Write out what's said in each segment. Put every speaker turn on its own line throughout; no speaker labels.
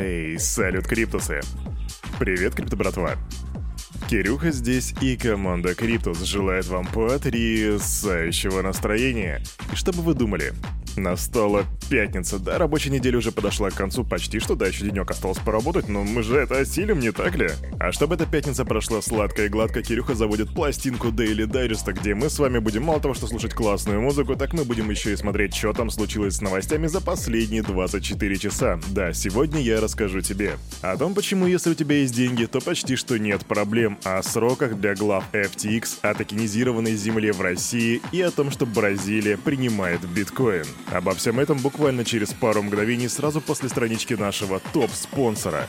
Эй, салют, Криптусы! Привет, Крипто братва! Кирюха здесь и команда Криптус желает вам потрясающего настроения. И что бы вы думали? Настала пятница, да, рабочая неделя уже подошла к концу, почти что, да, еще денек осталось поработать, но мы же это осилим, не так ли? А чтобы эта пятница прошла сладко и гладко, Кирюха заводит пластинку Daily Digest, где мы с вами будем мало того, что слушать классную музыку, так мы будем еще и смотреть, что там случилось с новостями за последние 24 часа. Да, сегодня я расскажу тебе о том, почему, если у тебя есть деньги, то почти что нет проблем, о сроках для глав FTX, о токенизированной земле в России и о том, что Бразилия принимает биткоин. Обо всем этом буквально через пару мгновений сразу после странички нашего топ-спонсора.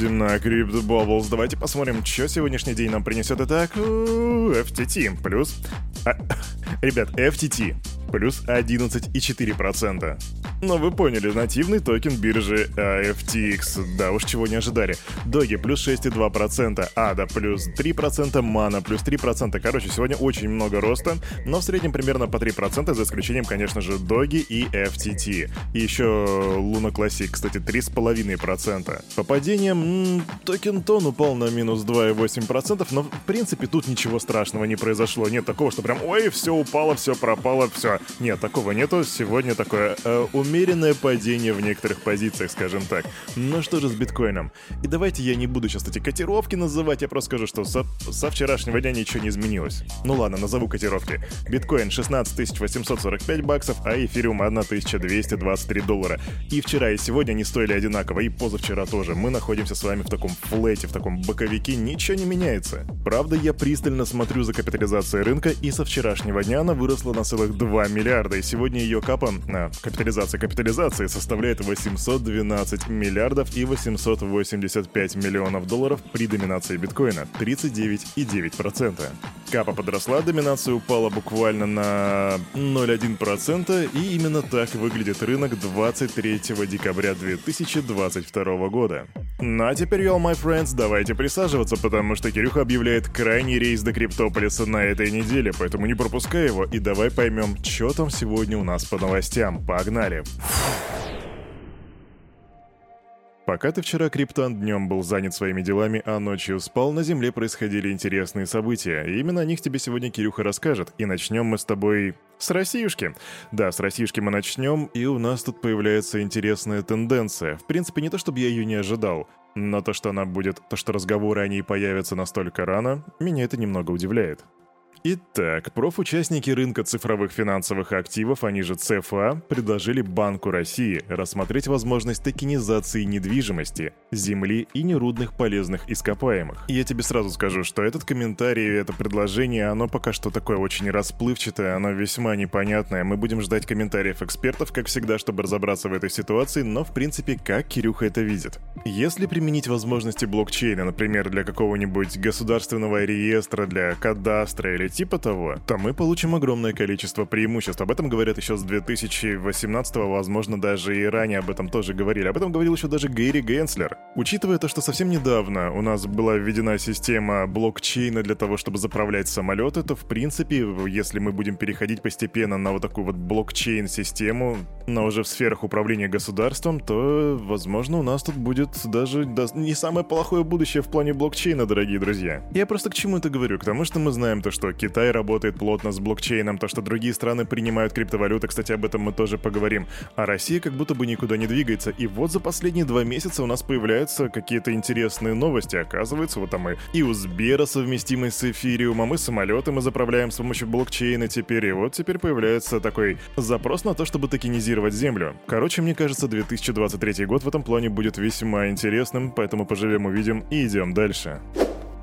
Заходим на Crypto Bubbles. Давайте посмотрим, что сегодняшний день нам принесет. Итак, FTT плюс... А, ребят, FTT плюс 11,4%. Но вы поняли, нативный токен биржи FTX, да уж чего не ожидали. Доги плюс 6,2%, ADA плюс 3%, Mana плюс 3%. Короче, сегодня очень много роста, но в среднем примерно по 3%, за исключением, конечно же, Доги и FTT. И еще Luna Classic, кстати, 3,5%. По падениям, токен Тон упал на минус 2,8%, но в принципе тут ничего страшного не произошло. Нет такого, что прям, ой, все упало, все пропало, все. Нет, такого нету. Сегодня такое э, умеренное падение в некоторых позициях, скажем так. Ну что же с биткоином? И давайте я не буду сейчас эти котировки называть, я просто скажу, что со, со вчерашнего дня ничего не изменилось. Ну ладно, назову котировки. Биткоин 16 845 баксов, а эфириум 1223 доллара. И вчера и сегодня они стоили одинаково, и позавчера тоже. Мы находимся с вами в таком флете, в таком боковике, ничего не меняется. Правда, я пристально смотрю за капитализацией рынка, и со вчерашнего дня она выросла на целых 2 миллиарда, и сегодня ее капа, а, капитализация капитализации составляет 812 миллиардов и 885 миллионов долларов при доминации биткоина 39,9%. Капа подросла, доминация упала буквально на 0,1%, и именно так выглядит рынок 23 декабря 2022 года. Ну а теперь, y'all, my friends, давайте присаживаться, потому что Кирюха объявляет крайний рейс до Криптополиса на этой неделе, поэтому не пропускай его и давай поймем, что там сегодня у нас по новостям. Погнали! Пока ты вчера, Криптон, днем был занят своими делами, а ночью спал, на Земле происходили интересные события. И именно о них тебе сегодня Кирюха расскажет. И начнем мы с тобой с Россиюшки. Да, с Россиюшки мы начнем, и у нас тут появляется интересная тенденция. В принципе, не то чтобы я ее не ожидал, но то, что она будет, то, что разговоры о ней появятся настолько рано, меня это немного удивляет. Итак, профучастники рынка цифровых финансовых активов, они же ЦФА, предложили Банку России рассмотреть возможность токенизации недвижимости, земли и нерудных полезных ископаемых. Я тебе сразу скажу, что этот комментарий, это предложение, оно пока что такое очень расплывчатое, оно весьма непонятное. Мы будем ждать комментариев экспертов, как всегда, чтобы разобраться в этой ситуации, но в принципе, как Кирюха это видит. Если применить возможности блокчейна, например, для какого-нибудь государственного реестра, для кадастра или типа того, то мы получим огромное количество преимуществ. Об этом говорят еще с 2018 возможно, даже и ранее об этом тоже говорили. Об этом говорил еще даже Гэри Генслер. Учитывая то, что совсем недавно у нас была введена система блокчейна для того, чтобы заправлять самолеты, то в принципе, если мы будем переходить постепенно на вот такую вот блокчейн-систему, но уже в сферах управления государством, то, возможно, у нас тут будет даже да, не самое плохое будущее в плане блокчейна, дорогие друзья. Я просто к чему это говорю? К тому, что мы знаем то, что Китай работает плотно с блокчейном, то, что другие страны принимают криптовалюты, кстати, об этом мы тоже поговорим. А Россия как будто бы никуда не двигается. И вот за последние два месяца у нас появляются какие-то интересные новости. Оказывается, вот там и, и у Сбера совместимый с эфириумом, и самолеты мы заправляем с помощью блокчейна теперь. И вот теперь появляется такой запрос на то, чтобы токенизировать землю. Короче, мне кажется, 2023 год в этом плане будет весьма интересным, поэтому поживем увидим и идем дальше.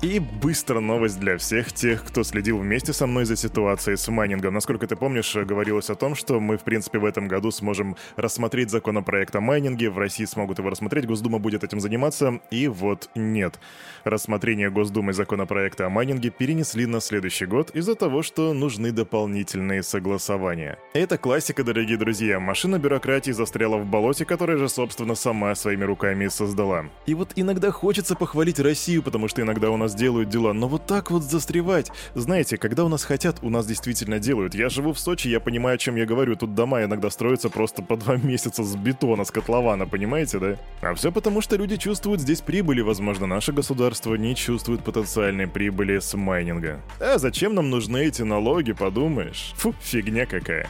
И быстро новость для всех тех, кто следил вместе со мной за ситуацией с майнингом. Насколько ты помнишь, говорилось о том, что мы, в принципе, в этом году сможем рассмотреть законопроект о майнинге, в России смогут его рассмотреть, Госдума будет этим заниматься, и вот нет. Рассмотрение Госдумы законопроекта о майнинге перенесли на следующий год из-за того, что нужны дополнительные согласования. Это классика, дорогие друзья. Машина бюрократии застряла в болоте, которое же, собственно, сама своими руками создала. И вот иногда хочется похвалить Россию, потому что иногда у нас нас делают дела, но вот так вот застревать. Знаете, когда у нас хотят, у нас действительно делают. Я живу в Сочи, я понимаю, о чем я говорю. Тут дома иногда строятся просто по два месяца с бетона, с котлована, понимаете, да? А все потому, что люди чувствуют здесь прибыли, возможно, наше государство не чувствует потенциальной прибыли с майнинга. А зачем нам нужны эти налоги, подумаешь? Фу, фигня какая.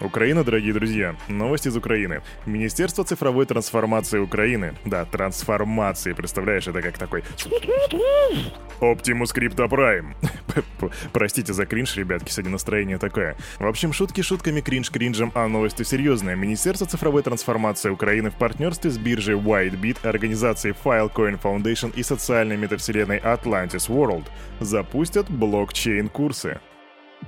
Украина, дорогие друзья. Новость из Украины. Министерство цифровой трансформации Украины. Да, трансформации, представляешь, это как такой... Optimus Crypto Prime. Простите за кринж, ребятки, сегодня настроение такое. В общем, шутки шутками, кринж кринжем, а новость серьезная. Министерство цифровой трансформации Украины в партнерстве с биржей WhiteBit, организацией Filecoin Foundation и социальной метавселенной Atlantis World запустят блокчейн-курсы.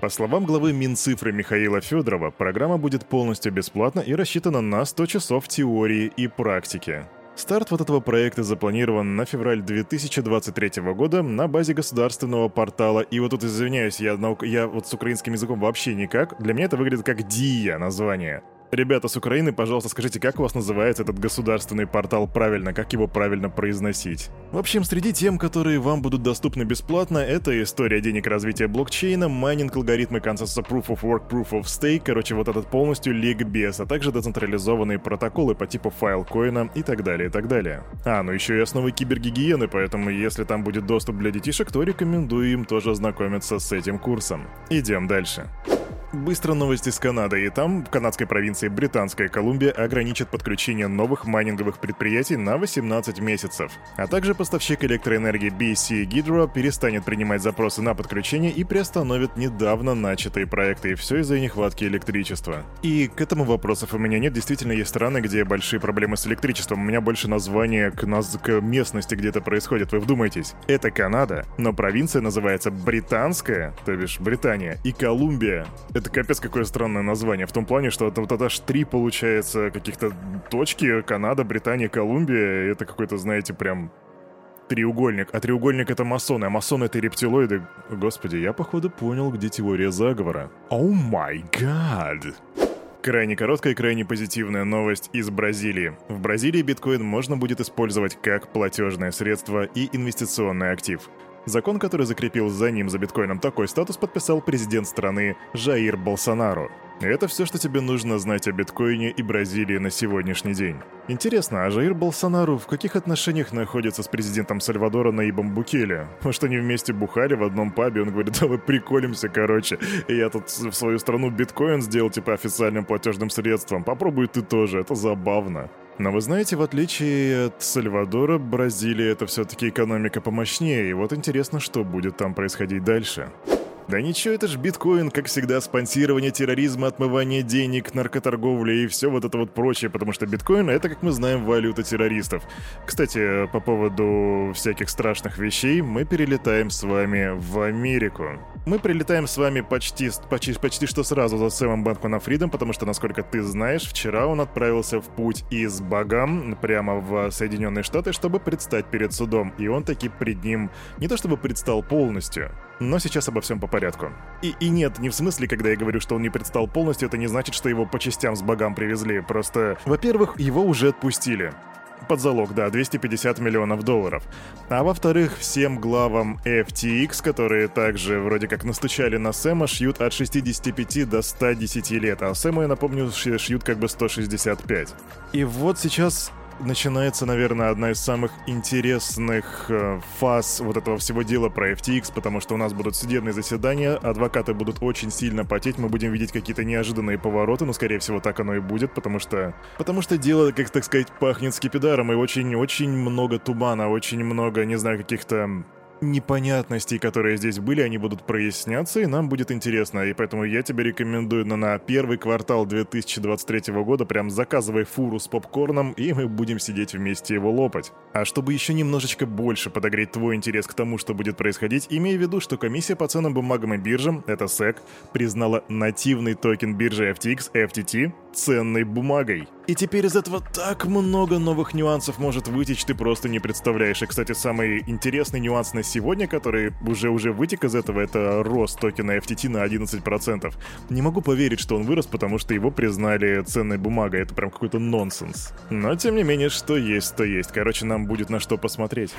По словам главы Минцифры Михаила Федорова, программа будет полностью бесплатна и рассчитана на 100 часов теории и практики. Старт вот этого проекта запланирован на февраль 2023 года на базе государственного портала. И вот тут извиняюсь, я, я вот с украинским языком вообще никак. Для меня это выглядит как ДИЯ название. Ребята с Украины, пожалуйста, скажите, как у вас называется этот государственный портал правильно, как его правильно произносить? В общем, среди тем, которые вам будут доступны бесплатно, это история денег развития блокчейна, майнинг, алгоритмы консенсуса Proof of Work, Proof of Stake, короче, вот этот полностью ликбез, а также децентрализованные протоколы по типу Filecoin а и так далее, и так далее. А, ну еще и основы кибергигиены, поэтому если там будет доступ для детишек, то рекомендую им тоже ознакомиться с этим курсом. Идем дальше. Быстро новости с Канады, и там, в канадской провинции Британская Колумбия, ограничит подключение новых майнинговых предприятий на 18 месяцев. А также поставщик электроэнергии BC Hydro перестанет принимать запросы на подключение и приостановит недавно начатые проекты, и все из-за нехватки электричества. И к этому вопросов у меня нет, действительно есть страны, где большие проблемы с электричеством, у меня больше название к, наз... к местности, где это происходит, вы вдумайтесь. Это Канада, но провинция называется Британская, то бишь Британия, и Колумбия. Это капец какое странное название. В том плане, что вот это аж три, получается, каких-то точки. Канада, Британия, Колумбия. Это какой-то, знаете, прям треугольник. А треугольник это масоны, а масоны это рептилоиды. Господи, я походу понял, где теория заговора. О май гад! Крайне короткая и крайне позитивная новость из Бразилии. В Бразилии биткоин можно будет использовать как платежное средство и инвестиционный актив. Закон, который закрепил за ним, за биткоином, такой статус подписал президент страны Жаир Болсонару. Это все, что тебе нужно знать о биткоине и Бразилии на сегодняшний день. Интересно, а Жаир Болсонару в каких отношениях находится с президентом Сальвадора Наибом Букеле? Может, они вместе бухали в одном пабе, он говорит, давай приколимся, короче. Я тут в свою страну биткоин сделал типа официальным платежным средством. Попробуй ты тоже, это забавно. Но вы знаете, в отличие от Сальвадора, Бразилия это все-таки экономика помощнее, и вот интересно, что будет там происходить дальше. Да ничего, это ж биткоин, как всегда, спонсирование терроризма, отмывание денег, наркоторговля и все вот это вот прочее, потому что биткоин — это, как мы знаем, валюта террористов. Кстати, по поводу всяких страшных вещей, мы перелетаем с вами в Америку. Мы прилетаем с вами почти, почти, почти что сразу за Сэмом Бэнкманом Фридом, потому что, насколько ты знаешь, вчера он отправился в путь из Багам прямо в Соединенные Штаты, чтобы предстать перед судом, и он таки пред ним не то чтобы предстал полностью, но сейчас обо всем по порядку. И, и нет, не в смысле, когда я говорю, что он не предстал полностью, это не значит, что его по частям с богам привезли. Просто, во-первых, его уже отпустили. Под залог, да, 250 миллионов долларов. А во-вторых, всем главам FTX, которые также вроде как настучали на Сэма, шьют от 65 до 110 лет. А Сэму, я напомню, шьют как бы 165. И вот сейчас начинается, наверное, одна из самых интересных э, фаз вот этого всего дела про FTX, потому что у нас будут судебные заседания, адвокаты будут очень сильно потеть, мы будем видеть какие-то неожиданные повороты, но, скорее всего, так оно и будет, потому что... Потому что дело, как так сказать, пахнет скипидаром, и очень-очень много тумана, очень много, не знаю, каких-то непонятностей, которые здесь были, они будут проясняться, и нам будет интересно. И поэтому я тебе рекомендую на, на первый квартал 2023 года прям заказывай фуру с попкорном, и мы будем сидеть вместе его лопать. А чтобы еще немножечко больше подогреть твой интерес к тому, что будет происходить, имей в виду, что комиссия по ценным бумагам и биржам, это SEC, признала нативный токен биржи FTX, FTT, ценной бумагой. И теперь из этого так много новых нюансов может вытечь, ты просто не представляешь. И, кстати, самый интересный нюанс на сегодня, который уже уже вытек из этого, это рост токена FTT на 11%. Не могу поверить, что он вырос, потому что его признали ценной бумагой. Это прям какой-то нонсенс. Но, тем не менее, что есть, то есть. Короче, нам будет на что посмотреть.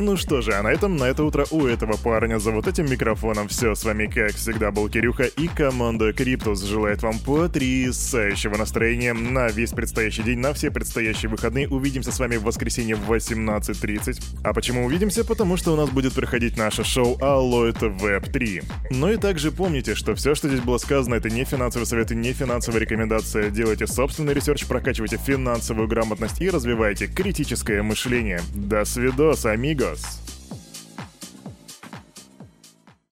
Ну что же, а на этом, на это утро у этого парня за вот этим микрофоном все. С вами, как всегда, был Кирюха и команда Криптус желает вам потрясающего настроения на весь предстоящий день, на все предстоящие выходные. Увидимся с вами в воскресенье в 18.30. А почему увидимся? Потому что у нас будет проходить наше шоу Alloy Web 3. Ну и также помните, что все, что здесь было сказано, это не финансовый совет и не финансовая рекомендация. Делайте собственный research, прокачивайте финансовую грамотность и развивайте критическое мышление. До свидос, амиго! Vegas.